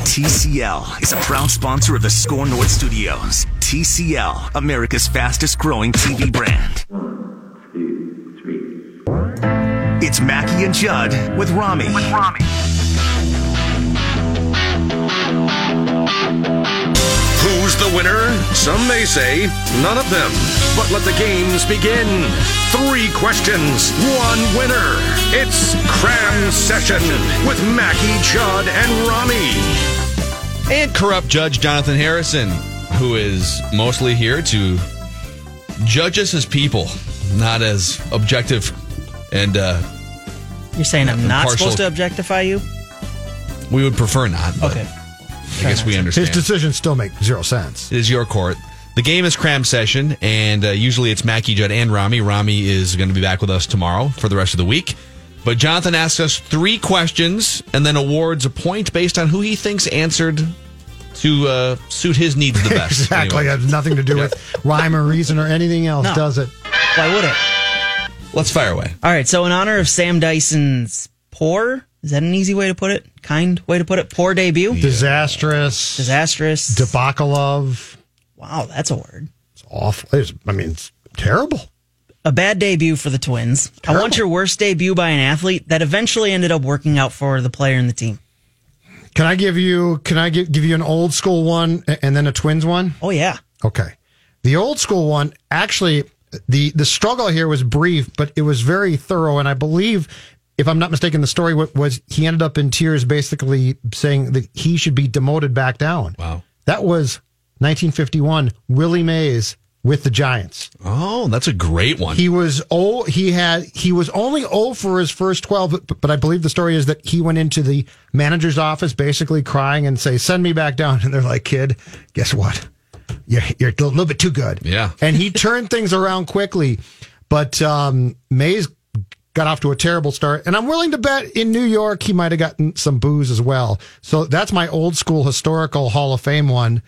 TCL is a proud sponsor of the Score North Studios. TCL, America's fastest growing TV brand. One, two, three. It's Mackey and Judd with Rami. With Rami. Who's the winner? Some may say none of them. But let the games begin. Three questions, one winner. It's Cram Session with Mackey, Judd, and Rami. And corrupt Judge Jonathan Harrison, who is mostly here to judge us as people, not as objective and uh, You're saying I'm not Impartial. supposed to objectify you? we would prefer not. But Okay. I guess we understand. His decisions still make zero sense. It is your court. The game is cram session, and uh, usually it's Mackey, Judd, and Rami. Rami is going to be back with us tomorrow for the rest of the week. But Jonathan asks us three questions and then awards a point based on who he thinks answered to uh, suit his needs the best. exactly. It has nothing to do with rhyme or reason or anything else, No. does it? Why would it? let's fire away. All right. So in honor of Sam Dyson's poor, is that an easy way to put it? Kind way to put it? Poor debut? Disastrous, Disastrous? debacle of. wow, that's a word. It's awful. It's, I mean, it's terrible. A bad debut for the Twins. I want your worst debut by an athlete that eventually ended up working out for the player and the team. Can I give you? Can I give, give you an old school one and then a twins one? Oh, yeah. Okay. The old school one, actually, the the struggle here was brief, but it was very thorough, and I believe, if I'm not mistaken, the story was he ended up in tears, basically saying that he should be demoted back down. Wow. That was 1951. Willie Mays with the Giants. Oh, that's a great one. He was oh he had he was only oh for his first 12 but, but I believe the story is that he went into the manager's office basically crying and say send me back down and they're like kid guess what you're, you're a little bit too good Yeah. and he turned things around quickly but um Mays got off to a terrible start and I'm willing to bet in New York he might have gotten some booze as well so that's my old school historical Hall of Fame one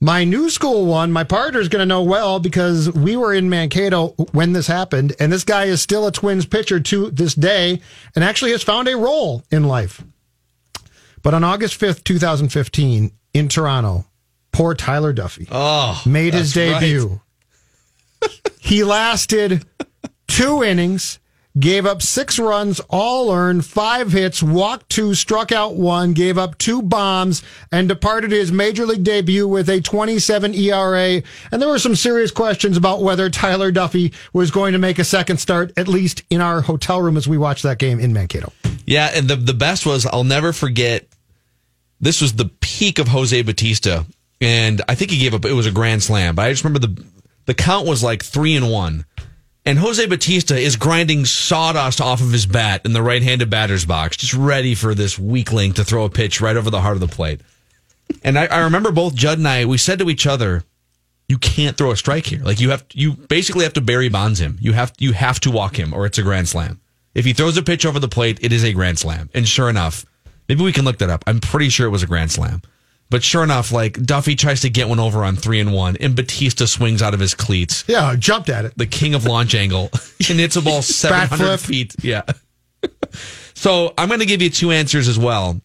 my new school one, my partner's going to know well because we were in Mankato when this happened, and this guy is still a Twins pitcher to this day and actually has found a role in life. But on August 5th, 2015, in Toronto, poor Tyler Duffey oh, made his that's right. debut. he lasted two innings, gave up six runs, all earned, five hits, walked two, struck out one, gave up two bombs, and departed his major league debut with a 27 ERA. And there were some serious questions about whether Tyler Duffey was going to make a second start, at least in our hotel room as we watched that game in Mankato. Yeah, and the the best was I'll never forget. This was the peak of Jose Bautista, and I think he gave up. It was a grand slam, but I just remember the the count was like three and one, and Jose Bautista is grinding sawdust off of his bat in the right-handed batter's box, just ready for this weakling to throw a pitch right over the heart of the plate. And I, I remember both Judd and I we said to each other, "You can't throw a strike here. Like you have, you basically have to Barry Bonds him. You have, you have to walk him, or it's a grand slam." If he throws a pitch over the plate, it is a grand slam. And sure enough, maybe we can look that up. I'm pretty sure it was a grand slam. But sure enough, like Duffey tries to get one over on three and one, and Bautista swings out of his cleats. Yeah, jumped at it. The king of launch angle, and it's a ball 700 feet. Yeah. so I'm going to give you two answers as well,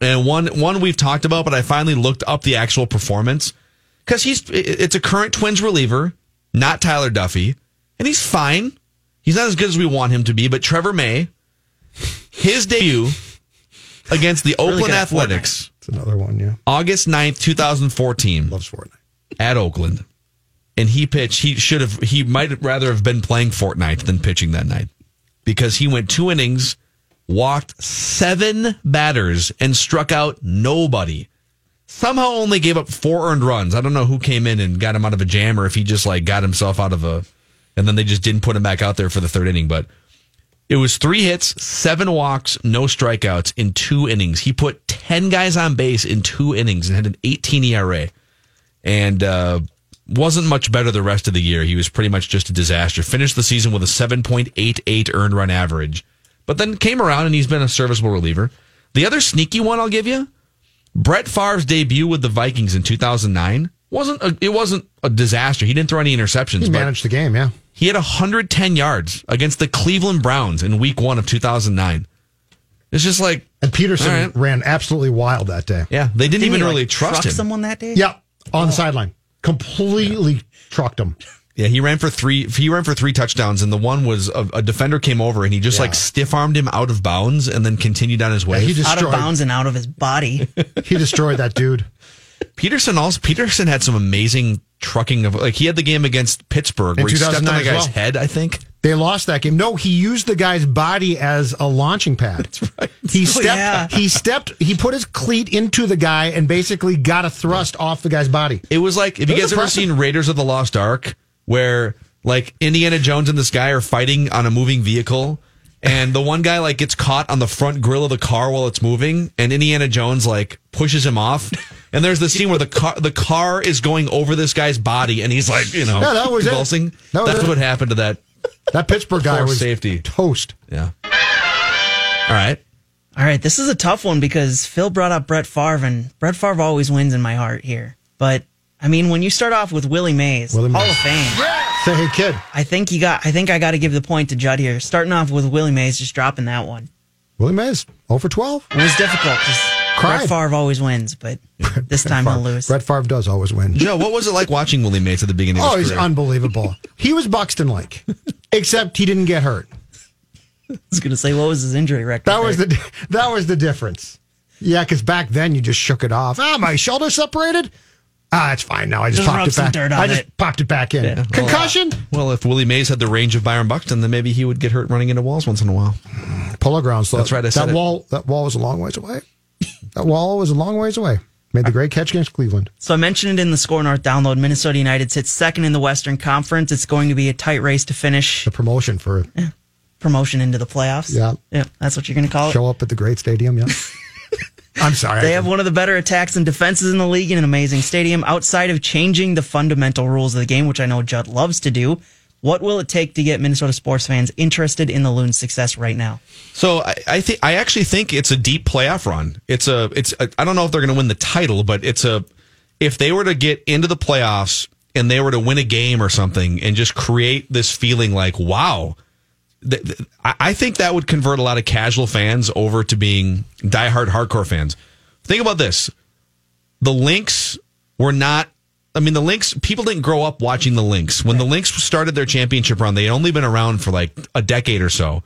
and one one we've talked about, but I finally looked up the actual performance because he's it's a current Twins reliever, not Tyler Duffey, and he's fine. He's not as good as we want him to be, but Trevor May, his debut against the Oakland good at Athletics, It's another one, yeah. August 9th, 2014, Loves Fortnite. at Oakland. And he pitched, he should have, he might rather have been playing Fortnite than pitching that night because he went two innings, walked seven batters, and struck out nobody. Somehow only gave up four earned runs. I don't know who came in and got him out of a jam or if he just like got himself out of a, and then they just didn't put him back out there for the third inning. But it was three hits, seven walks, no strikeouts in two innings. He put 10 guys on base in two innings and had an 18 ERA and uh, wasn't much better the rest of the year. He was pretty much just a disaster. Finished the season with a 7.88 earned run average, but then came around and he's been a serviceable reliever. The other sneaky one I'll give you, Brett Favre's debut with the Vikings in 2009 wasn't a, it wasn't a disaster. He didn't throw any interceptions, He but managed the game, yeah. He had 110 yards against the Cleveland Browns in Week One of 2009. It's just like, And Peterson All right. ran absolutely wild that day. yeah, they didn't Didn't even he, really like, trust truck him. someone that day? Yeah, on the oh. sideline. Completely trucked him. Yeah, he ran for three. He ran for three touchdowns, and the one was a, a defender came over and he just Yeah. like stiff armed him out of bounds, and then continued on his way. he destroyed, Out of bounds and out of his body. he destroyed that dude. Peterson also Peterson had some amazing trucking of like he had the game against Pittsburgh In where he stepped on 2009 the guy's well. head. I think They lost that game. No, he used the guy's body as a launching pad. That's right. He oh, stepped. yeah. He stepped. He put his cleat into the guy and basically got a thrust off the guy's body. it was like. if you It was guys ever seen Raiders of the Lost Ark where like Indiana Jones and this guy are fighting on a moving vehicle? And the one guy like gets caught on the front grill of the car while it's moving, and Indiana Jones like pushes him off. And there's the scene where the car the car is going over this guy's body, and he's like, you know, Yeah, that was it. convulsing. That was That's it. what happened to that. That Pittsburgh guy was safety. toast. Yeah. All right. All right, this is a tough one because Phil brought up Brett Favre, and Brett Favre always wins in my heart here. But I mean, when you start off with Willie Mays, Willie Hall Mays. of Fame, Say, hey kid, I think you got. I think I got to give the point to Judd here. Starting off with Willie Mays, just dropping that one. Willie Mays, 0 for 12. It was difficult because Cried. Brett Favre always wins, but this time he'll lose. Brett Favre does always win. Joe, what was it like watching Willie Mays at the beginning of Oh, his he's career? unbelievable. He was Buxton like, except he didn't get hurt. I was going to say, what was his injury record? That was the that was the difference. Yeah, because back then you just shook it off. Ah, my shoulder separated. Ah, it's fine now. I just, Just popped it back. dirt on I just it. popped it back in. Concussion. well, if Willie Mays had the range of Byron Buxton, then maybe he would get hurt running into walls once in a while. Polo grounds. So That's right, I said that it. wall. That wall was a long ways away. That wall was a long ways away. Made the great catch against Cleveland. So I mentioned it in the Score North download. Minnesota United sits second in the Western Conference. It's going to be a tight race to finish The promotion for promotion into the playoffs. Yeah. yeah, that's what you're going to call it. show up at the great stadium. Yeah. I'm sorry. They have one of the better attacks and defenses in the league in an amazing stadium. Outside of changing the fundamental rules of the game, which I know Judd loves to do, what will it take to get Minnesota sports fans interested in the Loons' success right now? So I, I think I actually think it's a deep playoff run. It's a it's I don't know if they're going to win the title, but it's a if they were to get into the playoffs and they were to win a game or something and just create this feeling like wow. I think that would convert a lot of casual fans over to being diehard hardcore fans. Think about this: the Lynx were not. I mean, the Lynx. People didn't grow up watching the Lynx when the Lynx started their championship run. They had only been around for like a decade or so.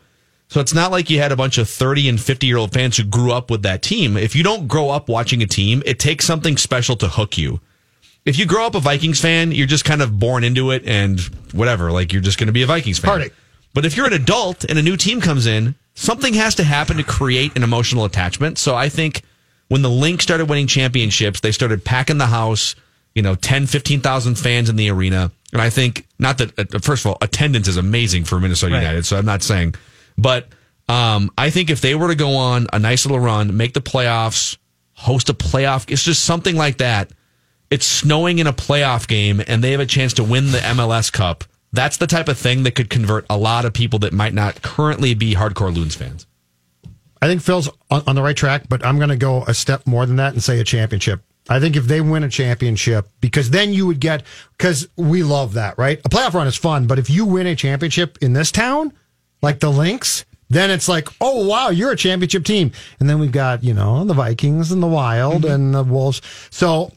So it's not like you had a bunch of 30 and 50 year old fans who grew up with that team. If you don't grow up watching a team, it takes something special to hook you. If you grow up a Vikings fan, you're just kind of born into it and whatever. Like you're just going to be a Vikings fan. Heartache. But if you're an adult and a new team comes in, something has to happen to create an emotional attachment. So I think when the Lynx started winning championships, they started packing the house, you know, 10, 15,000 fans in the arena. And I think, not that, uh, first of all, attendance is amazing for Minnesota Right. United. So I'm not saying, but um, I think if they were to go on a nice little run, make the playoffs, host a playoff, it's just something like that. It's snowing in a playoff game and they have a chance to win the MLS Cup. That's the type of thing that could convert a lot of people that might not currently be hardcore Loons fans. I think Phil's on, on the right track, but I'm going to go a step more than that and say a championship. I think if they win a championship, because then you would get, because we love that, right? A playoff run is fun, but if you win a championship in this town, like the Lynx, then it's like, oh, wow, you're a championship team. And then we've got, you know, the Vikings and the Wild mm-hmm. and the Wolves. So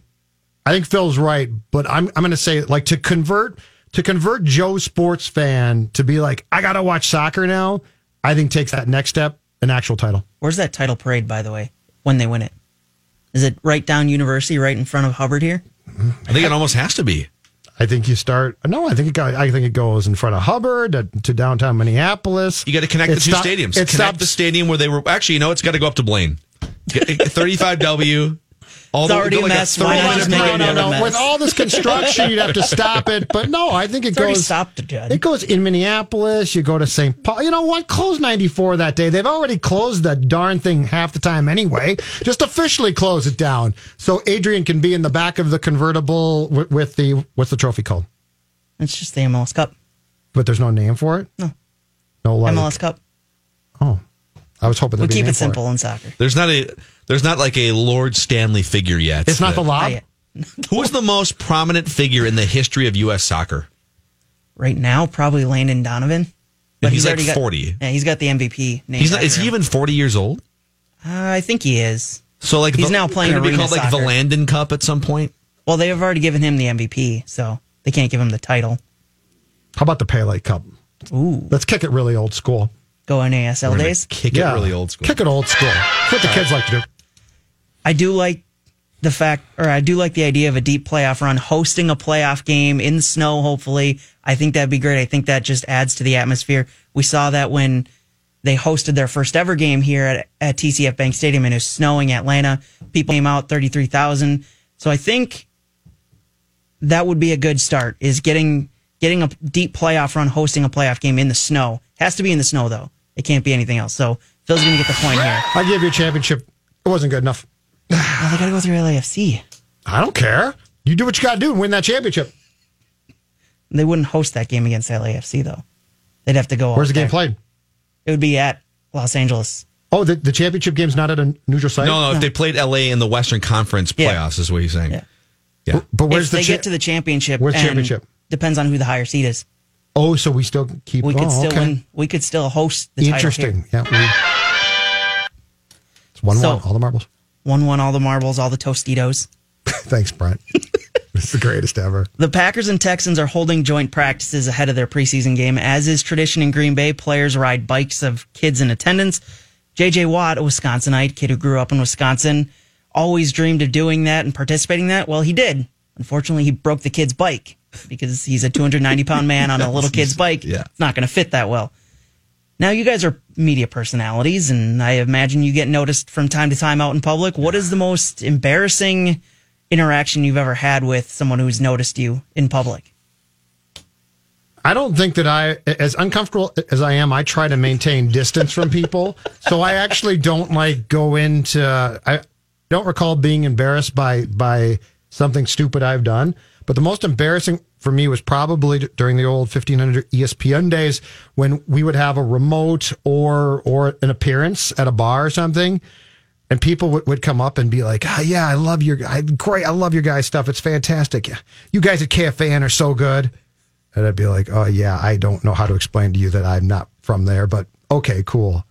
I think Phil's right, but I'm, I'm going to say, like, to convert, to convert Joe sports fan to be like, I got to watch soccer now, I think takes that next step an actual title. Where's that title parade, by the way, when they win it? Is it right down University, right in front of Hubbard here? I think it almost has to be. I think you start. No, I think it. Go, I think it goes in front of Hubbard to, to downtown Minneapolis. You got to connect It the two stop- stadiums. It connect stops. the stadium where they were. Actually, you know, it's got to go up to Blaine. 35W. All It's already a mess. thirty Why not just make it no, no. mess. With all this construction, you'd have to stop it. But no, I think it It's already goes. stopped, Judd. It goes in Minneapolis. You go to St. Paul. You know what? Close 94 that day. They've already closed the darn thing half the time anyway. Just officially close it down. So Adrian can be in the back of the convertible with, with the, what's the trophy called? It's just the MLS Cup. But there's no name for it? No. No, like, MLS Cup. Oh. I was hoping We there'd be a keep name it for simple in soccer. There's not a. There's not like a Lord Stanley figure yet. It's not the that- lob? Not. Who is the most prominent figure in the history of U.S. soccer? Right now, probably Landon Donovan. But he's like already got- 40. yeah, he's got the MVP. Named He's not, is he even 40 years old? Uh, I think he is. So like He's the- now playing could it be arena called like the soccer. Landon Cup at some point? Well, they have already given him the MVP, so they can't give him the title. How about the Pele Cup? Ooh, Let's kick it really old school. go NASL We're days. Kick it really old school. Kick it old school. That's what the kids like to do. I do like the fact, or I do like the idea of a deep playoff run, hosting a playoff game in the snow. Hopefully, I think that'd be great. I think that just adds to the atmosphere. We saw that when they hosted their first ever game here at, at TCF Bank Stadium, and it was snowing Atlanta. People came out, thirty three thousand. So I think that would be a good start. Is getting getting a deep playoff run, hosting a playoff game in the snow. Has to be in the snow though. It can't be anything else. So Phil's gonna get the point here. I give you a championship. It wasn't good enough. Oh, they gotta go through LAFC. I don't care. You do what you got to do and win that championship. They wouldn't host that game against LAFC though. They'd have to go. Where's out the game there. played? It would be at Los Angeles. Oh, the, the championship game's not at a neutral site? No, no, if they played LA in the Western Conference Yeah. playoffs, is what he's saying. Yeah. Yeah. But where's if the they cha- get to the championship, Where's and championship? Depends on who the higher seed is. Oh, so we still keep. We could oh, still okay. win. We could still host the Interesting. title here. Yeah. We, it's one So- one. All the marbles. One won all the marbles, all the Tostitos. Thanks, Brent. it's the greatest ever. The Packers and Texans are holding joint practices ahead of their preseason game. As is tradition in Green Bay, players ride bikes of kids in attendance. JJ Watt, a Wisconsinite, kid who grew up in Wisconsin, always dreamed of doing that and participating in that. Well, he did. Unfortunately, he broke the kid's bike because he's a 290 pound man on a little kid's bike. Yeah. It's not going to fit that well. Now, you guys are media personalities, and I imagine you get noticed from time to time out in public. What is the most embarrassing interaction you've ever had with someone who's noticed you in public? I don't think that I, as uncomfortable as I am, I try to maintain distance from people. So I actually don't like go into. I don't recall being embarrassed by by something stupid I've done. But the most embarrassing for me was probably during the old 1500 ESPN days when we would have a remote or or an appearance at a bar or something. And people would, would come up and be like, ah, yeah, I love your, I, great, I love your guys' stuff. It's fantastic. You guys at KFAN are so good. And I'd be like, oh, yeah, I don't know how to explain to you that I'm not from there, but okay, cool.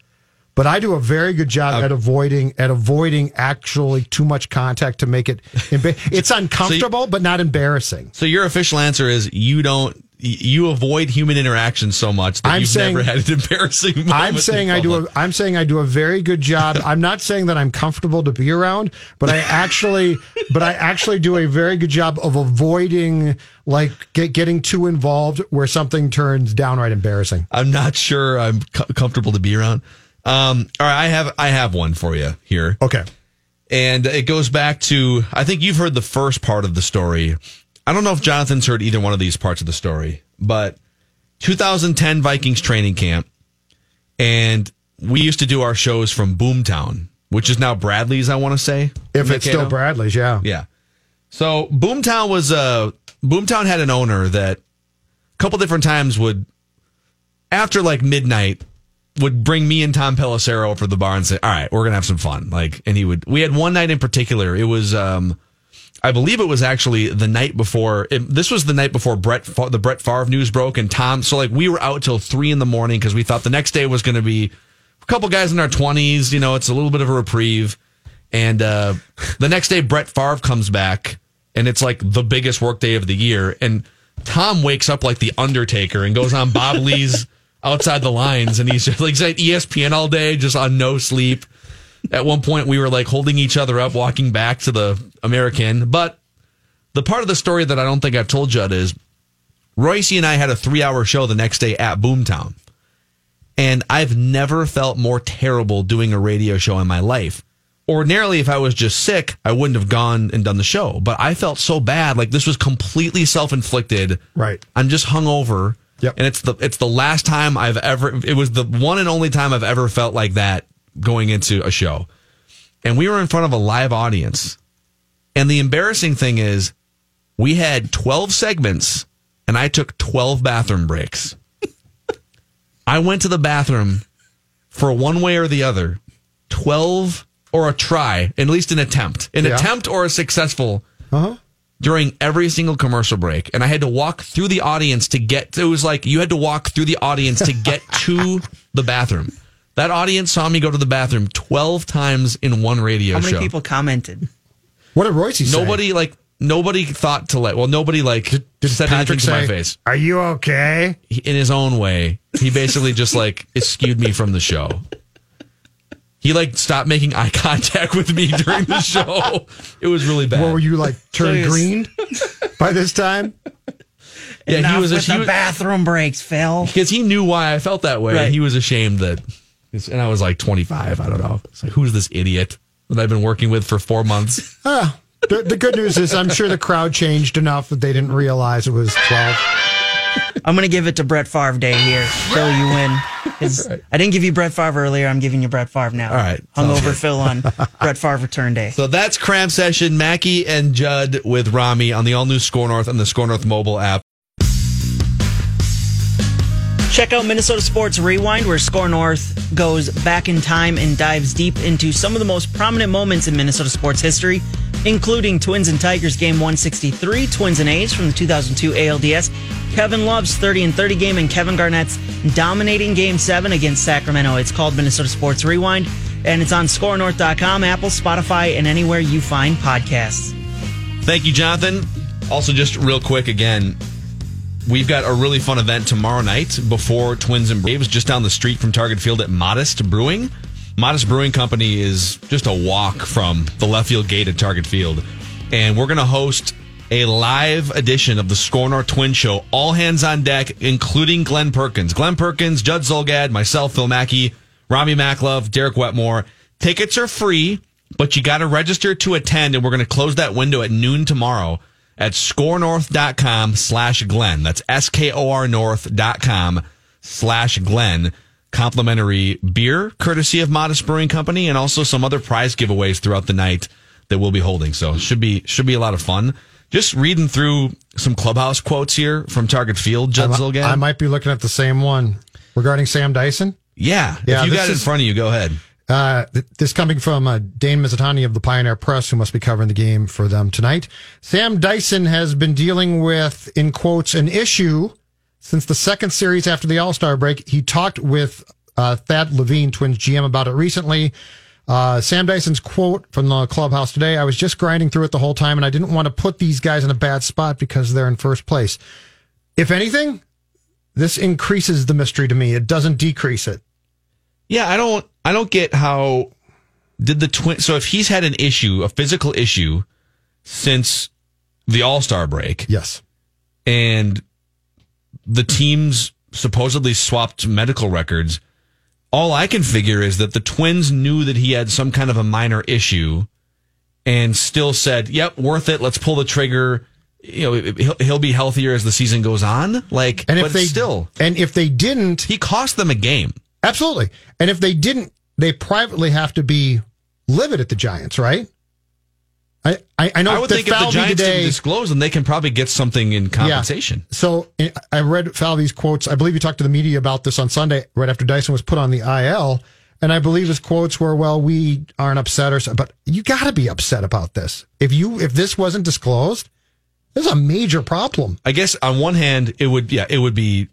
But I do a very good job at avoiding at avoiding actually too much contact to make it. Emba- it's uncomfortable, but not embarrassing. So your official answer is you don't you avoid human interaction so much that I'm you've saying- never had an embarrassing moment. I'm saying in I do. A. I'm saying I do a very good job. I'm not saying that I'm comfortable to be around, but I actually, but I actually do a very good job of avoiding like get, getting too involved where something turns downright embarrassing. I'm not sure I'm co- comfortable to be around. Um, all right, I have I have one for you here. Okay. And it goes back to I think you've heard the first part of the story. I don't know if Jonathan's heard either one of these parts of the story, but 2010 Vikings training camp, and we used to do our shows from Boomtown, which is now Bradley's. I want to say, If it's still Bradley's, yeah. Yeah. So Boomtown was uh Boomtown had an owner that a couple different times would after like midnight would bring me and Tom Pelissero over to the bar and say, "All right, we're gonna have some fun." Like, and he would. We had one night in particular. It was, um, I believe it was actually the night before. It, this was the night before Brett the Brett Favre news broke, and Tom. So like we were out till three in the morning because we thought the next day was going to be a couple guys in our twenties. You know, it's a little bit of a reprieve. And uh, the next day, Brett Favre comes back, and it's like the biggest work day of the year. And Tom wakes up like the Undertaker and goes on Bob Ley's outside the lines, and he's just like he's at ESPN all day, just on no sleep. At one point, we were like holding each other up, walking back to the AmericInn. But the part of the story that I don't think I've told Judd is Royce and I had a three hour show the next day at Boomtown. And I've never felt more terrible doing a radio show in my life. Ordinarily, if I was just sick, I wouldn't have gone and done the show. But I felt so bad. Like this was completely self inflicted. Right. I'm just hungover. Yep. And it's the it's the last time I've ever it was the one and only time I've ever felt like that going into a show. And we were in front of a live audience. And the embarrassing thing is we had 12 segments and I took 12 bathroom breaks. I went to the bathroom for one way or the other, 12 or a try, at least an attempt, an Yeah. attempt or a successful Uh-huh. During every single commercial break. And I had to walk through the audience to get, it was like you had to walk through the audience to get to the bathroom. That audience saw me go to the bathroom 12 times in one radio show. How many show. people commented? What did Royce say? Nobody like, nobody thought to let, well, nobody like Did said Patrick anything to say, my face. Are you okay? He- in his own way, he basically just like eschewed me from the show. He like stopped making eye contact with me during the show. It was really bad. What were you like turned he green by this time? yeah, Enough he was. with he the was- bathroom breaks, Phil. because he knew why I felt that way. Right. He was ashamed that, and I was like 25. I don't know. It's like, who's this idiot that I've been working with for four months? Ah, the, the good news is I'm sure the crowd changed enough that they didn't realize it was 12. I'm going to give it to Brett Favre Day here. Phil, you win. 'Cause I didn't give you Brett Favre earlier. I'm giving you Brett Favre now. All right. Hungover. Phil on Brett Favre return day. So that's Cram Session. Mackey and Judd with Rami on the all new Score North and the Score North mobile app. Check out Minnesota Sports Rewind, where Score North goes back in time and dives deep into some of the most prominent moments in Minnesota sports history, including Twins and Tigers game 163, Twins and A's from the 2002 ALDS, Kevin Love's 30 and 30 game, and Kevin Garnett's dominating game 7 against Sacramento. It's called Minnesota Sports Rewind, and it's on scorenorth.com, Apple, Spotify, and anywhere you find podcasts. Thank you, Jonathan. Also, just real quick again, we've got a really fun event tomorrow night before Twins and Braves, just down the street from Target Field at Modest Brewing. Modest Brewing Company is just a walk from the left field gate at Target Field. And we're going to host a live edition of the Score North Twin Show, all hands on deck, including Glenn Perkins. Glenn Perkins, Judd Zulgad, myself, Phil Mackey, Rami Maclove, Derek Wetmore. Tickets are free, but you got to register to attend, and we're going to close that window at noon tomorrow at scorenorth.com slash Glenn. That's S-K-O-R north.com slash Glenn. Complimentary beer, courtesy of Modest Brewing Company, and also some other prize giveaways throughout the night that we'll be holding. So should be should be a lot of fun. Just reading through some clubhouse quotes here from Target Field, Judd I, I might be looking at the same one regarding Sam Dyson. yeah, Yeah, if you got it in front of you, go ahead. Uh, th- this coming from uh, Dane Mizutani of the Pioneer Press, who must be covering the game for them tonight. Sam Dyson has been dealing with, in quotes, an issue since the second series after the All Star break. He talked with uh, Thad Levine, Twins GM, about it recently. Uh, Sam Dyson's quote from the clubhouse today I was just grinding through it the whole time, and I didn't want to put these guys in a bad spot because they're in first place. If anything, this increases the mystery to me. It doesn't decrease it. Yeah, I don't I don't get how did the twin so if he's had an issue, a physical issue since the All-Star break Yes. and the teams supposedly swapped medical records, all I can figure is that the Twins knew that he had some kind of a minor issue and still said, "Yep, worth it. Let's pull the trigger." You know, he'll, he'll be healthier as the season goes on. Like, And if but they still, and if they didn't, he cost them a game. absolutely. And if they didn't, they privately have to be livid at the Giants, right? I I, I know I would think if the Falvey Giants today. didn't disclose them, they can probably get something in compensation. So I- I read Falvey's quotes. I believe he talked to the media about this on Sunday, right after Dyson was put on the IL. And I believe his quotes were, "Well, we aren't upset, or so, but you got to be upset about this. If you if this wasn't disclosed, this is a major problem." I guess on one hand, it would yeah, it would be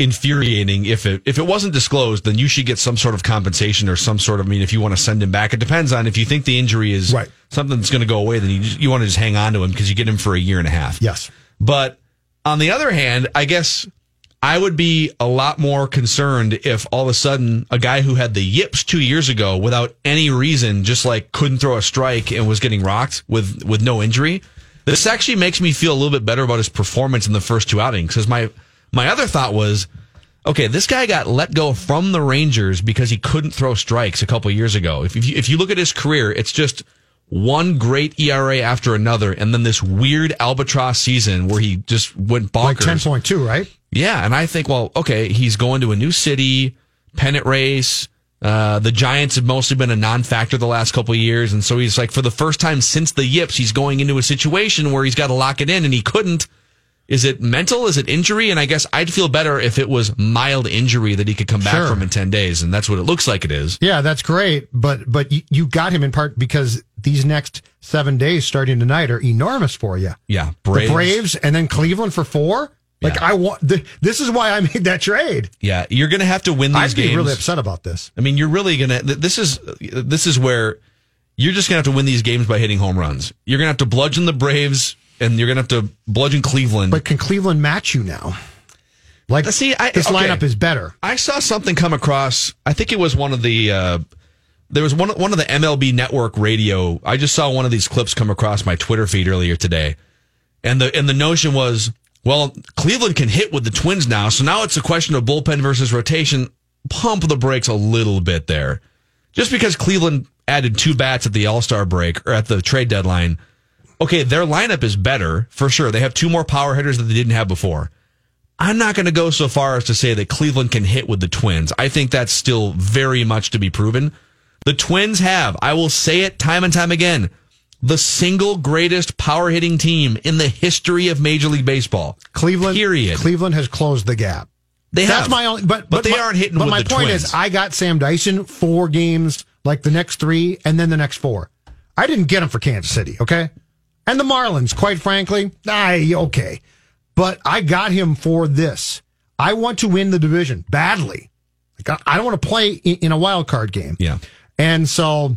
infuriating if it if it wasn't disclosed, then you should get some sort of compensation or some sort of. I mean, if you want to send him back, it depends on if you think the injury is Right. something that's going to go away. Then you just, you want to just hang on to him because you get him for a year and a half. Yes. But on the other hand, I guess I would be a lot more concerned if all of a sudden a guy who had the yips two years ago without any reason just like couldn't throw a strike and was getting rocked with with no injury. This actually makes me feel a little bit better about his performance in the first two outings because my my other thought was, okay, this guy got let go from the Rangers because he couldn't throw strikes a couple years ago. If if you, if you look at his career, it's just one great ERA after another, and then this weird albatross season where he just went bonkers. Like 10.2, right? Yeah, and I think, well, okay, he's going to a new city, pennant race. Uh, the Giants have mostly been a non-factor the last couple of years, and so he's like, for the first time since the Yips, he's going into a situation where he's got to lock it in, and he couldn't. Is it mental? Is it injury? And I guess I'd feel better if it was mild injury that he could come back Sure. from in ten days, and that's what it looks like it is. Yeah, that's great. But but you, you got him in part because these next seven days starting tonight are enormous for you. Yeah, The Braves and then Cleveland for four. Like Yeah. I want. th this is why I made that trade. Yeah, you're going to have to win these I'd games. really upset about this. I mean, you're really gonna. th- This is this is where you're just gonna have to win these games by hitting home runs. You're gonna have to bludgeon the Braves, and you're gonna have to bludgeon Cleveland. But can Cleveland match you now? Like See, I- this okay. lineup is better. I saw something come across. I think it was one of the. Uh, there was one one of the MLB Network radio. I just saw one of these clips come across my Twitter feed earlier today, and the and the notion was, well, Cleveland can hit with the Twins now, so now it's a question of bullpen versus rotation. Pump the brakes a little bit there, just because Cleveland added two bats at the All Star break or at the trade deadline. Okay, their lineup is better for sure. They have two more power hitters that they didn't have before. I'm not going to go so far as to say that Cleveland can hit with the Twins. I think that's still very much to be proven. The Twins have, I will say it time and time again, the single greatest power hitting team in the history of Major League Baseball. Cleveland. Period. Cleveland has closed the gap. They That's have. my only. But But they my- aren't hitting But my point Twins. is, I got Sam Dyson four games, like the next three, and then the next four. I didn't get him for Kansas City. Okay, and the Marlins. Quite frankly, I okay, but I got him for this. I want to win the division badly. Like I don't want to play in, a wild card game. Yeah. And so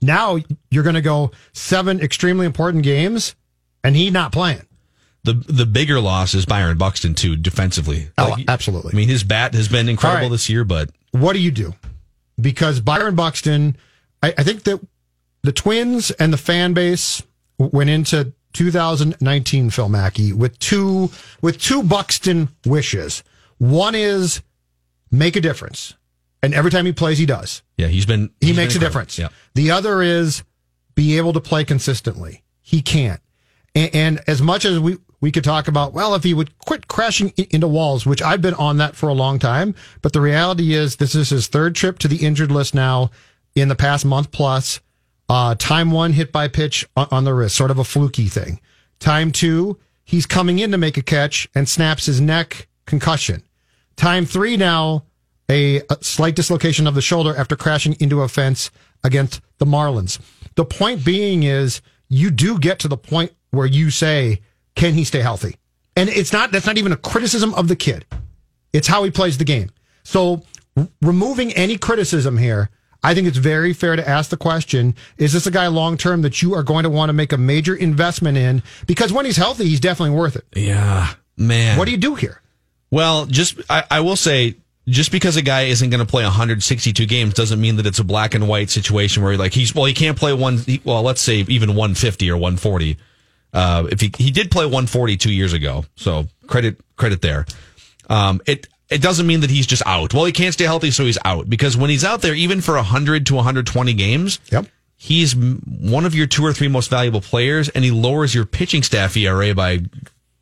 now you're going to go seven extremely important games, and he not playing. The the bigger loss is Byron Buxton too defensively. Oh, Like, absolutely. I mean, his bat has been incredible right. this year, but what do you do? Because Byron Buxton, I, I think that the Twins and the fan base went into 2019 Phil Mackey with two with two Buxton wishes. One is make a difference, and every time he plays, he does. yeah, he's been He he's makes a difference. incredible. The other is be able to play consistently. He can't. And, and as much as we, we could talk about, well, if he would quit crashing into walls, which I've been on that for a long time, but the reality is this is his third trip to the injured list now in the past month plus. Uh, time one hit by pitch on, the wrist, sort of a fluky thing. Time two, he's coming in to make a catch and snaps his neck concussion. Time three now, a, a slight dislocation of the shoulder after crashing into a fence against the Marlins. The point being is you do get to the point where you say, can he stay healthy? And it's not, that's not even a criticism of the kid. It's how he plays the game. So removing any criticism here, I think it's very fair to ask the question, is this a guy long term that you are going to want to make a major investment in? Because when he's healthy, he's definitely worth it. Yeah, man. What do you do here? Well, just I, I will say, just because a guy isn't going to play 162 games doesn't mean that it's a black and white situation where like he's well he can't play one he- well let's say even 150 or 140. Uh, if he he did play 140 two years ago, so credit credit there. Um, it it doesn't mean that he's just out. Well, he can't stay healthy, so he's out because when he's out there, even for 100 to 120 games, Yep. he's one of your two or three most valuable players, and he lowers your pitching staff ERA by,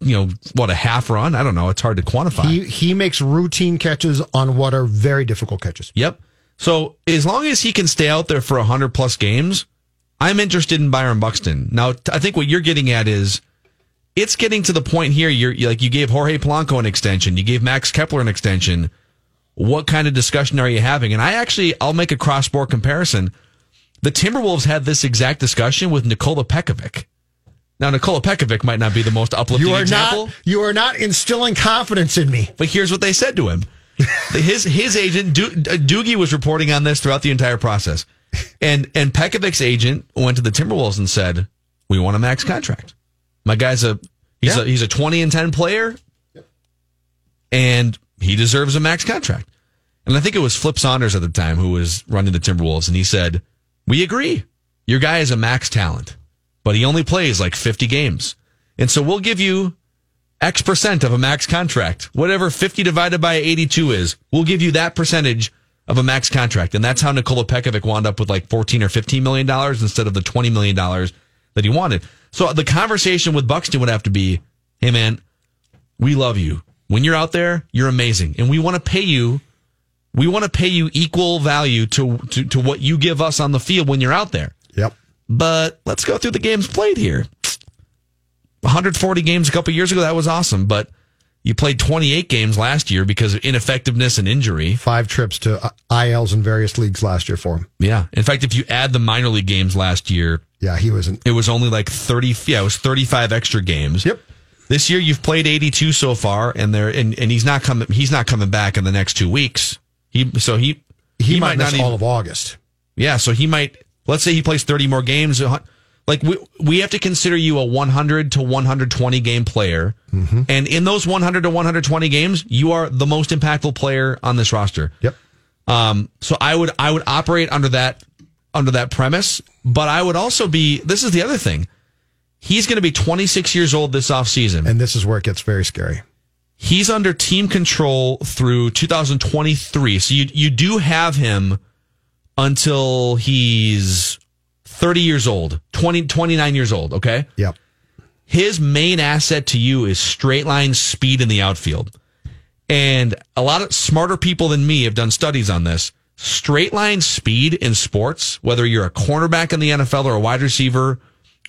you know, what a half run. I don't know. It's hard to quantify. He he makes routine catches on what are very difficult catches. Yep. So as long as he can stay out there for 100 plus games, I'm interested in Byron Buxton. Now, I think what you're getting at is it's getting to the point here. You're you- like, you gave Jorge Polanco an extension, you gave Max Kepler an extension. What kind of discussion are you having? And I actually, I'll make a cross sport comparison. The Timberwolves had this exact discussion with Nikola Pekovic. Now, Nikola Pekovic might not be the most uplifting You are example. not you are not instilling confidence in me. But here's what they said to him. his his agent Do- uh, Doogie was reporting on this throughout the entire process, and and Pekovic's agent went to the Timberwolves and said, "We want a max contract. My guy's a he's Yeah. a he's a twenty and ten player. and he deserves a max contract. And I think it was Flip Saunders at the time who was running the Timberwolves, and he said, "We agree. Your guy is a max talent, but he only plays like 50 games, and so we'll give you." X percent of a max contract, whatever 50 divided by 82 is, we'll give you that percentage of a max contract. And that's how Nikola Pekovic wound up with like 14 or 15 million dollars instead of the 20 million dollars that he wanted. So the conversation with Buxton would have to be, Hey man, we love you. When you're out there, you're amazing. And we want to pay you, we want to pay you equal value to, to, to what you give us on the field when you're out there. Yep. But let's go through the games played here. 140 games a couple years ago, that was awesome. But you played 28 games last year because of ineffectiveness and injury. Five trips to uh, ILs in various leagues last year for him. Yeah. In fact, if you add the minor league games last year, Yeah, he was not it was only like 30. Yeah, it was 35 extra games. Yep. This year you've played 82 so far, and there and, and he's not coming. He's not coming back in the next two weeks. He so he He, might, miss not all even- of August. Yeah, so he might. Let's say he plays 30 more games. Like we we have to consider you a 100 to 120 game player, Mm-hmm. and in those 100 to 120 games, you are the most impactful player on this roster. Yep. Um, so I would I would operate under that under that premise, but I would also be. This is the other thing. He's going to be 26 years old this offseason. And this is where it gets very scary. He's under team control through 2023. So you you do have him until he's 30 years old, 20 29 years old, okay? Yep. His main asset to you is straight line speed in the outfield. And a lot of smarter people than me have done studies on this. Straight line speed in sports, whether you're a cornerback in the NFL or a wide receiver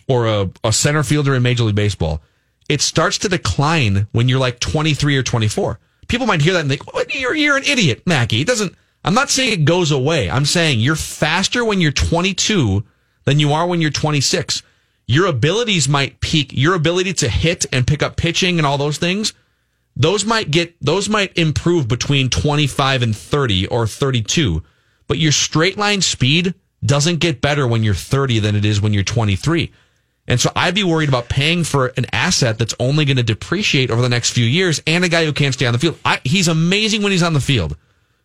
or a, a center fielder in Major League Baseball, it starts to decline when you're like 23 or 24. People might hear that and think, "What? you're, you're an idiot, Mackey. It doesn't, I'm not saying it goes away. I'm saying you're faster when you're 22 than you are when you're 26. Your abilities might peak. Your ability to hit and pick up pitching and all those things, those might get, those might improve between 25 and 30 or 32. But your straight line speed doesn't get better when you're 30 than it is when you're 23. And so I'd be worried about paying for an asset that's only going to depreciate over the next few years and a guy who can't stay on the field. I, he's amazing when he's on the field,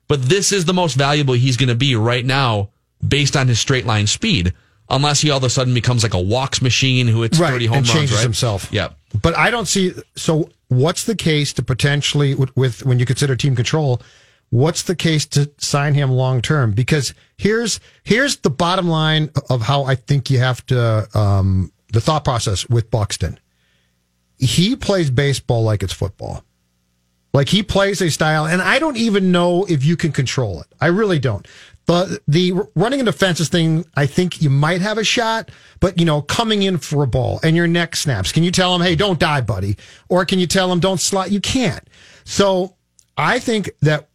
but this is the most valuable he's going to be right now based on his straight line speed, unless he all of a sudden becomes like a walks machine who hits 30 home and runs, changes right? himself. Yeah. But I don't see. So, what's the case to potentially with, with when you consider team control? What's the case to sign him long term? Because here's here's the bottom line of how I think you have to um, the thought process with Buxton. He plays baseball like it's football. Like he plays a style, and I don't even know if you can control it. I really don't. But the running into fences thing, I think you might have a shot, but you know, coming in for a ball and your neck snaps, can you tell him, hey, don't die, buddy? Or can you tell him, don't slide? You can't. So I think that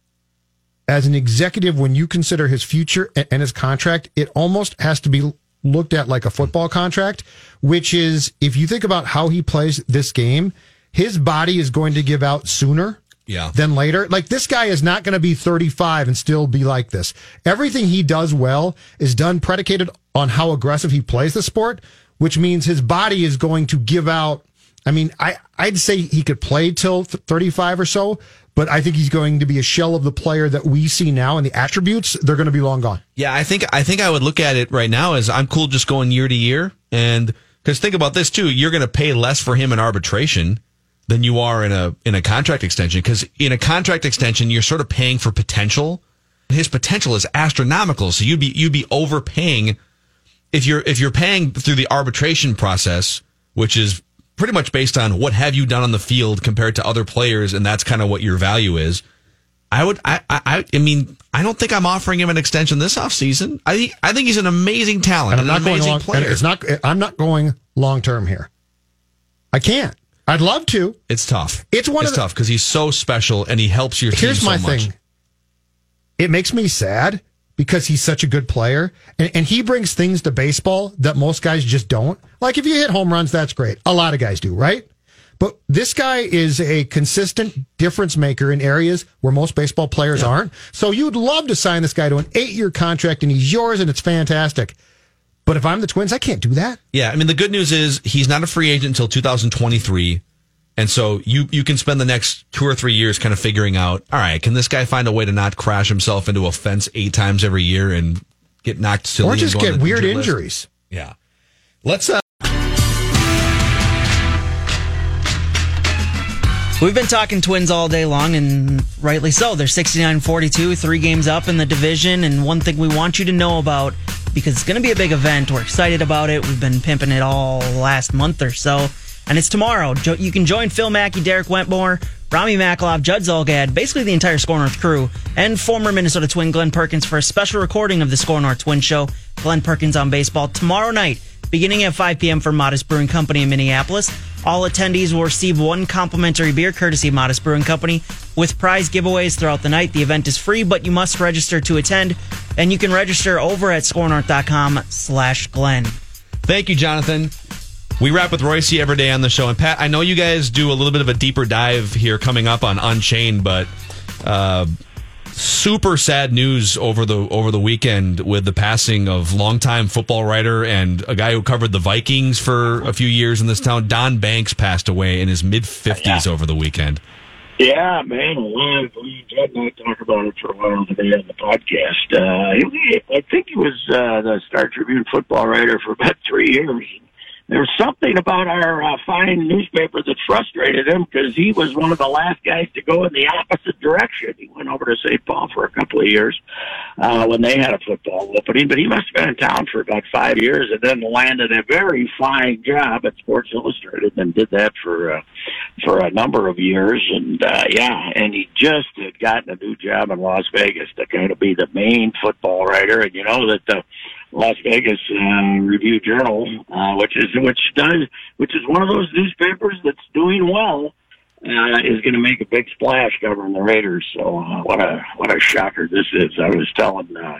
as an executive, when you consider his future and his contract, it almost has to be looked at like a football contract, which is if you think about how he plays this game, his body is going to give out sooner Yeah. than later. Like this guy is not going to be 35 and still be like this. Everything he does well is done predicated on how aggressive he plays the sport, which means his body is going to give out. I mean, I, I'd say he could play till 35 or so, but I think he's going to be a shell of the player that we see now and the attributes, they're going to be long gone. Yeah, I think I think I would look at it right now as I'm cool just going year to year, and because think about this too, you're going to pay less for him in arbitration than you are in a in a contract extension. Because in a contract extension, you're sort of paying for potential. His potential is astronomical, so you'd be you'd be overpaying if you're if you're paying through the arbitration process, which is pretty much based on what have you done on the field compared to other players, and that's kind of what your value is. I would, I, I, I mean, I don't think I'm offering him an extension this offseason. I think, I think he's an amazing talent And I'm not going amazing long, player. it's not, I'm not going long term here. I can't. I'd love to. It's tough. It's one it's of the- tough because he's so special and he helps your team Here's my thing. It makes me sad because he's such a good player and, and he brings things to baseball that most guys just don't. Like if you hit home runs, that's great. A lot of guys do, right? But this guy is a consistent difference maker in areas where most baseball players aren't. So you'd love to sign this guy to an eight year contract and he's yours and it's fantastic. But if I'm the Twins, I can't do that. Yeah, I mean the good news is he's not a free agent until 2023, And so you you can spend the next two or three years kind of figuring out, all right, can this guy find a way to not crash himself into a fence eight times every year and get knocked silly or just get the weird injured list? injuries. Yeah. Let's uh We've been talking Twins all day long, and rightly so. They're 69 42, three games up in the division. And one thing we want you to know about, because it's going to be a big event, we're excited about it. We've been pimping it all last month or so. And it's tomorrow. You can join Phil Mackey, Derek Wetmore, Rami Maklov, Judd Zulgad, basically the entire Score North crew, and former Minnesota Twin Glenn Perkins for a special recording of the Score North Twin Show. Glenn Perkins on baseball tomorrow night, beginning at 5 p.m. for Modest Brewing Company in Minneapolis. All attendees will receive one complimentary beer courtesy Modest Brewing Company with prize giveaways throughout the night. The event is free, but you must register to attend, and you can register over at scorenorth.com slash Glenn. Thank you, Jonathan. We wrap with Reusse every day on the show. And Pat, I know you guys do a little bit of a deeper dive here coming up on Unchained, but uh, super sad news over the over the weekend with the passing of longtime football writer and a guy who covered the Vikings for a few years in this town. Don Banks passed away in his mid fifties over the weekend. Yeah, man. We Judd and I talked about it for a while today on the podcast. Uh, he, I think he was uh, the Star Tribune football writer for about three years. There was something about our uh, fine newspaper that frustrated him because he was one of the last guys to go in the opposite direction. He went over to St. Paul for a couple of years uh, when they had a football opening, but he must have been in town for about five years and then landed a very fine job at Sports Illustrated and did that for uh, for a number of years. And uh, yeah, and he just had gotten a new job in Las Vegas to kind of be the main football writer. And you know that the Las Vegas uh, Review Journal, uh, which is which does which is one of those newspapers that's doing well, uh, is going to make a big splash covering the Raiders. So uh, what a what a shocker this is! I was telling uh,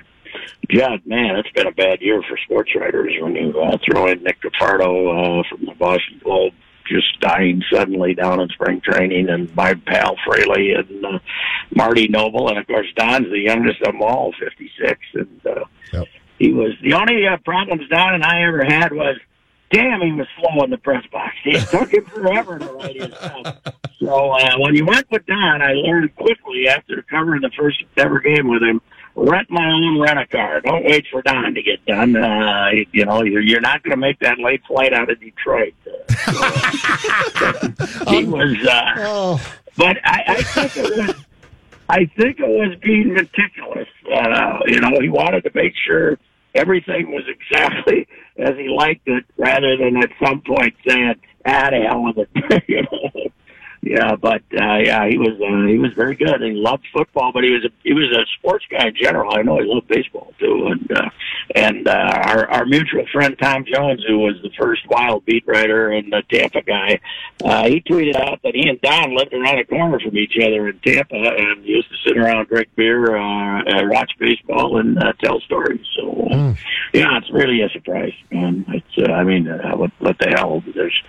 Judd, man, it's been a bad year for sports writers when you uh, throw in Nick Cafardo uh, from the Boston Globe just dying suddenly down in spring training, and my pal Fraley and uh, Marty Noble, and of course Don's the youngest of them all, fifty six, and uh, Yep. He was the only uh, problems Don and I ever had was. Damn, he was slow in the press box. It took him forever to write his stuff. So uh, when you went with Don, I learned quickly after covering the first ever game with him, rent my own rent a car. Don't wait for Don to get done. Uh, you know, you're, you're not going to make that late flight out of Detroit. Uh, he was, uh, Oh, but I, I think it was, I think it was being meticulous. Uh, you know, he wanted to make sure everything was exactly as he liked it, rather than at some point saying, "Ah, the hell with it." you know. Yeah, but uh, yeah, he was uh, he was very good. He loved football, but he was a, he was a sports guy in general. I know he loved baseball too. And uh, and uh, our our mutual friend Tom Jones, who was the first Wild beat writer and the Tampa guy, uh, he tweeted out that he and Don lived around the corner from each other in Tampa and used to sit around, drink beer, uh, uh, watch baseball, and uh, tell stories. So uh, yeah, it's really a surprise. Um, it's uh, I mean, uh, what what the hell? There's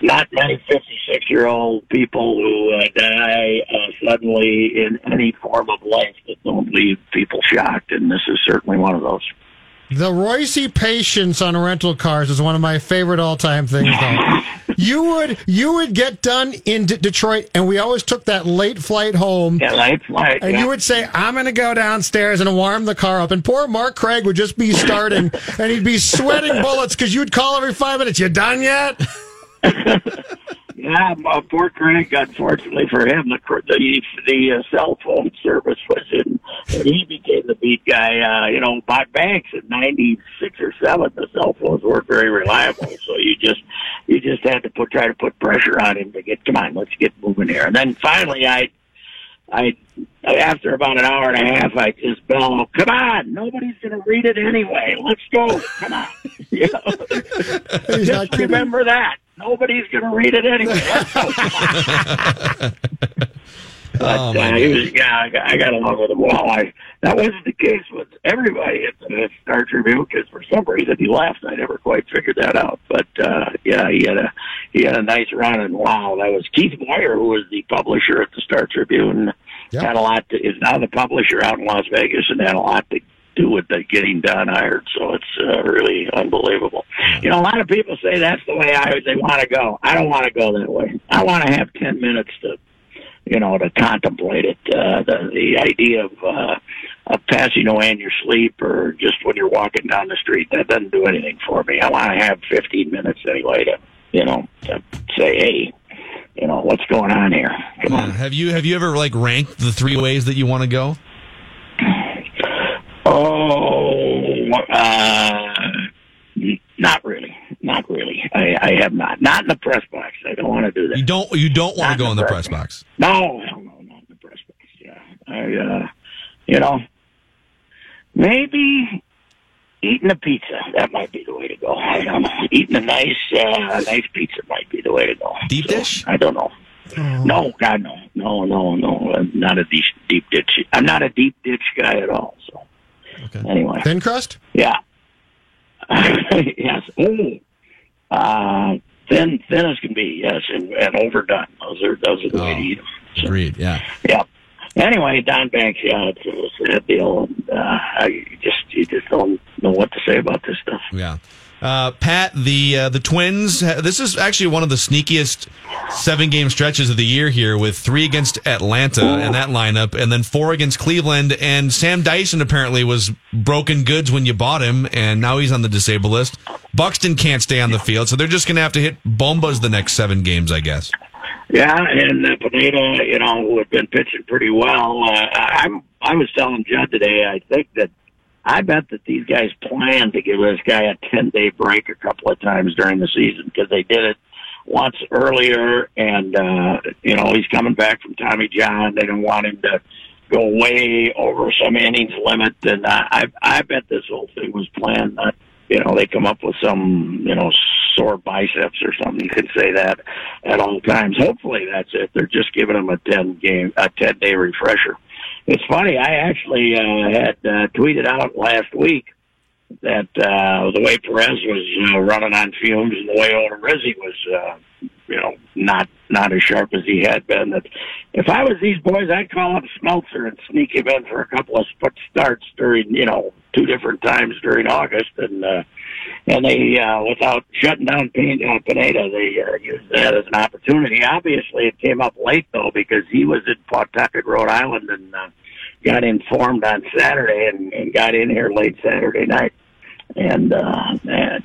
not many 56 year old people who uh, die uh, suddenly in any form of life that don't leave people shocked, and this is certainly one of those. the Reusse patience on rental cars is one of my favorite all time things. Though you would you would get done in D- Detroit, and we always took that late flight home. Yeah, late flight. And yeah. you would say, I'm going to go downstairs and warm the car up. And poor Mark Craig would just be starting and he'd be sweating bullets because you'd call every five minutes. You done yet? Yeah, uh, poor Craig. Unfortunately for him, the the the uh, cell phone service was in. When he became the beat guy, uh, you know, by Banks in '96 or '7, the cell phones weren't very reliable. So you just you just had to put try to put pressure on him to get. Come on, let's get moving here. And then finally, I I after about an hour and a half, I just bellowed, "Come on! Nobody's going to read it anyway. Let's go! Come on!" You know? Just remember that nobody's going to read it anyway. But Oh, uh, he was, yeah, I got, I got along with him well. I that wasn't the case with everybody at the Star Tribune because for some reason he left. I never quite figured that out. But uh, yeah, he had a he had a nice run, and wow, that was Keith Moyer, who was the publisher at the Star Tribune. Yeah. Had a lot to, is now the publisher out in Las Vegas, and had a lot to do with the getting Don hired. So it's uh, really unbelievable. You know, a lot of people say that's the way I they want to go. I don't want to go that way. I want to have ten minutes to, you know, to contemplate it. Uh, the the idea of uh, of passing away in your sleep or just when you're walking down the street that doesn't do anything for me. I want to have fifteen minutes anyway to, you know, to say, hey, you know, what's going on here? Come on. Have you have you ever like ranked the three ways that you want to go? Oh, uh, not really. Not really. I, I have not. Not in the press box. I don't want to do that. You don't you don't want Not to go in in the the press press box. No, hell no, not in the press box. Yeah. I, uh, you know, maybe eating a pizza. That might be the way to go. I don't know. Eating a nice, uh, nice pizza might be the way to go. Deep So, dish? I don't know. No, God, no, no, no, no. I'm not a deep, deep ditch. I'm not a deep ditch guy at all. So, Okay. anyway. Thin crust? Yeah. yes. Oh. Uh, thin, thin as can be. Yes, and, and overdone. Those are those are the way to Oh. eat them. So, Agreed. Yeah. yeah. Anyway, Don Banks. Yeah, it's, it's a sad deal. And, uh, I just you just don't know what to say about this stuff. Yeah. Uh, Pat, the uh, the Twins. This is actually one of the sneakiest seven game stretches of the year here, with three against Atlanta in that lineup, and then four against Cleveland. And Sam Dyson apparently was broken goods when you bought him, and now he's on the disabled list. Buxton can't stay on the field, so they're just going to have to hit bombas the next seven games, I guess. Yeah, and uh, Pineda, you know, who had been pitching pretty well. Uh, I'm I was telling Judd today. I think that I bet that these guys plan to give this guy a ten day break a couple of times during the season because they did it once earlier, and uh, you know he's coming back from Tommy John. They don't want him to go way over some innings limit, and I I, I bet this whole thing was planned. Not you know they come up with some you know sore biceps or something. You could say that at all times. Hopefully that's it. They're just giving him a ten game a ten day refresher. It's funny. I actually uh, had uh, tweeted out last week that uh, the way Perez was you know, running on fumes and the way Odorizzi was, uh, you know, not not as sharp as he had been. That if I was these boys, I'd call up Smeltzer and sneak him in for a couple of starts during, you know, two different times during August, and uh, and they uh, without shutting down Pin- uh, Pineda, they uh, used that as an opportunity. Obviously, it came up late though because he was in Pawtucket, Rhode Island, and. Uh, got informed on Saturday and, and got in here late Saturday night and uh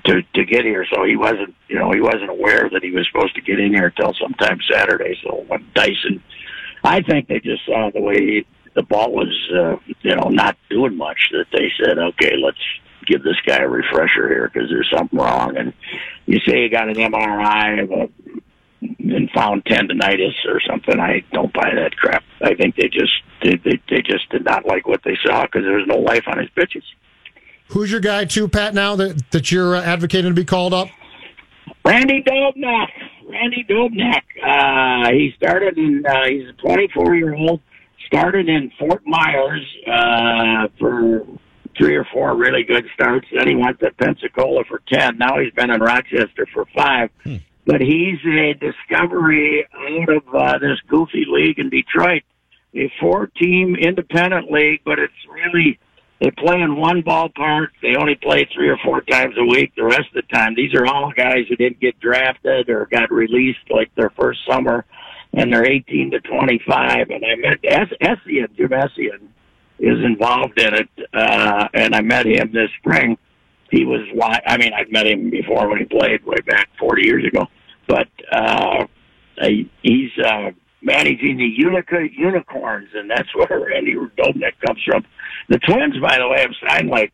to to get here so he wasn't you know he wasn't aware that he was supposed to get in here till sometime Saturday so when Dyson I think they just saw the way he, the ball was uh, you know not doing much that they said okay let's give this guy a refresher here because there's something wrong and you say you got an MRI of a and found tendonitis or something. I don't buy that crap. I think they just they they, they just did not like what they saw because there was no life on his pitches. Who's your guy too, Pat? Now that that you're uh, advocating to be called up? Randy Dobnak. Randy Dobnak. Uh, he started in. Uh, he's a 24 year old. Started in Fort Myers uh, for three or four really good starts. Then he went to Pensacola for 10. Now he's been in Rochester for five. But he's a discovery out of uh, this goofy league in Detroit, a four-team independent league, but it's really they play in one ballpark. They only play three or four times a week. The rest of the time, these are all guys who didn't get drafted or got released like their first summer, and they're 18 to 25. And I met Es- Essian, Jim Essian, is involved in it, uh, and I met him this spring. He was why I mean I'd met him before when he played way back 40 years ago, but uh, he's uh, managing the Utica Unicorns, and that's where Andy Dobnak comes from. The Twins, by the way, have signed like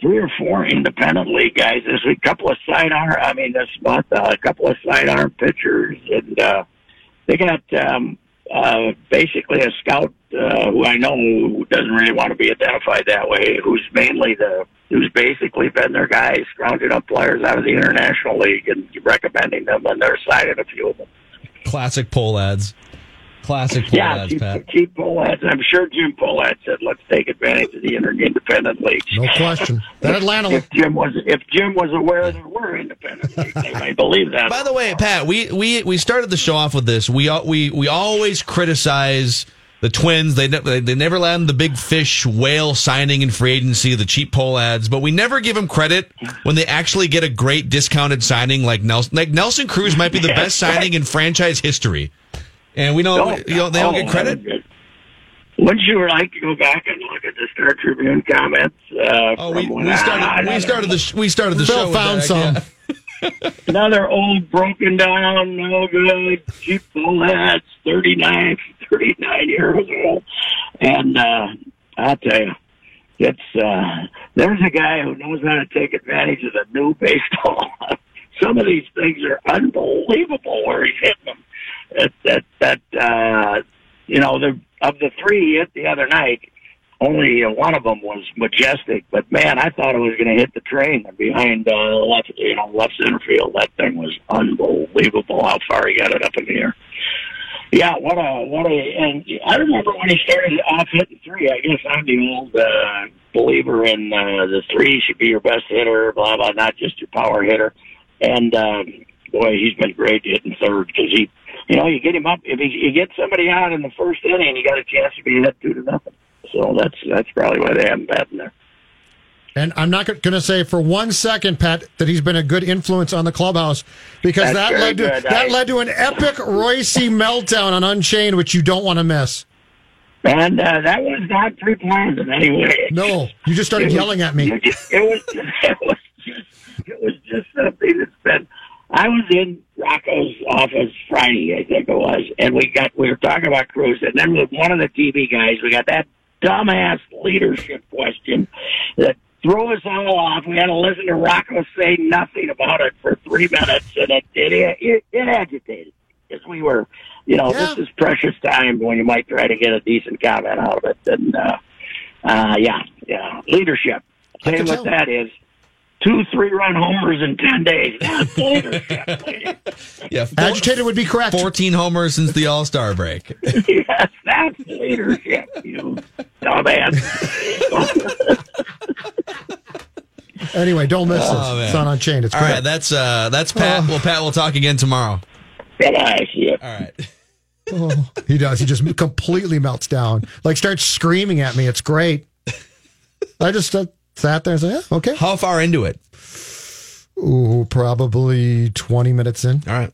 three or four independent league guys this week. A couple of sidearm, I mean this month, uh, a couple of sidearm pitchers, and uh, they got um, uh, basically a scout uh, who I know who doesn't really want to be identified that way, who's mainly the who's basically been their guy, scrounging up players out of the international league and recommending them, and they're signing a few of them. Classic Pohlads. Classic poll yeah, ads, cheap, Pat. cheap Pohlad. I'm sure Jim Pohlad said, "Let's take advantage of the inter- independent leagues." No question. That Atlanta. If Jim was if Jim was aware there were independent leagues, they might believe that. By the way, Pat, we we we started the show off with this. We we we always criticize the Twins, they, ne- they they never land the big fish whale signing in free agency, the cheap Pohlads, but we never give them credit when they actually get a great discounted signing like Nelson. Like Nelson Cruz might be the best signing in franchise history, and we don't, you know, they don't Oh, get credit. Wouldn't you like to go back and look at the Star Tribune comments? Uh, Oh, we, from when we I- started we started the we started the Phil show. with found that, some. yeah. Another old, broken down, no good, cheap Pohlads, 39, 39 years old. And uh, I'll tell you, it's uh, there's a guy who knows how to take advantage of the new baseball. Some of these things are unbelievable where he's hitting them. That that that uh, you know the of the three hit the other night, only one of them was majestic. But man, I thought it was going to hit the train behind uh, left, you know, left center field. That thing was unbelievable how far he got it up in the air. Yeah, what a what a and I remember when he started off hitting three. I guess I'm the old uh, believer in uh, the three should be your best hitter, blah blah, not just your power hitter. And um, boy, he's been great hitting third because he, you know, you get him up if he, you get somebody out in the first inning, you got a chance to be up two to nothing. So that's that's probably why they haven't in there. And I'm not going to say for one second, Pat, that he's been a good influence on the clubhouse because That's that led to good. that I- led to an epic Reusse meltdown on Unchained, which you don't want to miss. And uh, that was not pre-planned in any way. No, you just started It was- yelling at me. just- It was, it was just, it was just something that's been. I was in Rocco's office Friday, I think it was, and we got we were talking about Cruz, and then with one of the TV guys, we got that dumbass leadership question that threw us all off. We had to listen to Rocco say nothing about it for three minutes, and it it it, it agitated because we were, you know, Yeah. this is precious time when you might try to get a decent comment out of it, and uh, uh, yeah, yeah, leadership. You what that is. Two three-run homers in ten days. That's leadership. Yeah, four- Agitated would be correct. 14 homers since the All Star break. yes, that's leadership. You dumbass. Anyway, don't miss Oh, this. man. It's on Unchained. It's All great. right, that's uh that's Pat. Oh. Well, Pat, we'll talk again tomorrow. Good eye, yeah. All right. Oh, he does. He just completely melts down. Like starts screaming at me. It's great. I just uh, sat there and said, yeah, okay. How far into it? Ooh, probably 20 minutes in All right.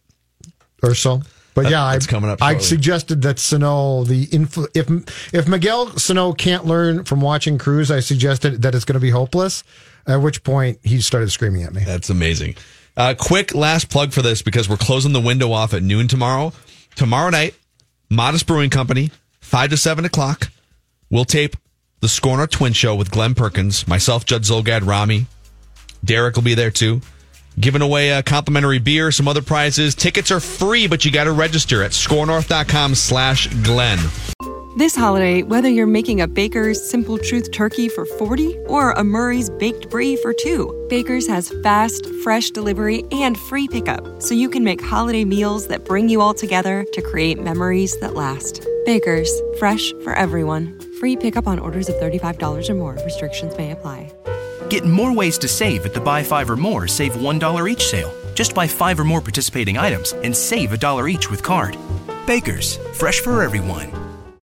or so. But yeah, I, coming up I shortly. suggested that Sano, the influ- if if Miguel Sano can't learn from watching Cruz, I suggested that it's going to be hopeless. At which point he started screaming at me. That's amazing. Uh, quick last plug for this because we're closing the window off at noon tomorrow. Tomorrow night, Modest Brewing Company, 5 to 7 o'clock. We'll tape the Score North Twin Show with Glenn Perkins, myself, Judd Zulgad, Rami. Derek will be there too. Giving away a complimentary beer, some other prizes. Tickets are free, but you got to register at scorenorth.com slash Glenn. This holiday, whether you're making a Baker's Simple Truth turkey for 40 or a Murray's Baked Brie for 2, Baker's has fast, fresh delivery and free pickup, so you can make holiday meals that bring you all together to create memories that last. Baker's, fresh for everyone. Free pickup on orders of $35 or more. Restrictions may apply. Get more ways to save at the Buy Five or More Save $1 each sale. Just buy five or more participating items and save a dollar each with card. Baker's, fresh for everyone.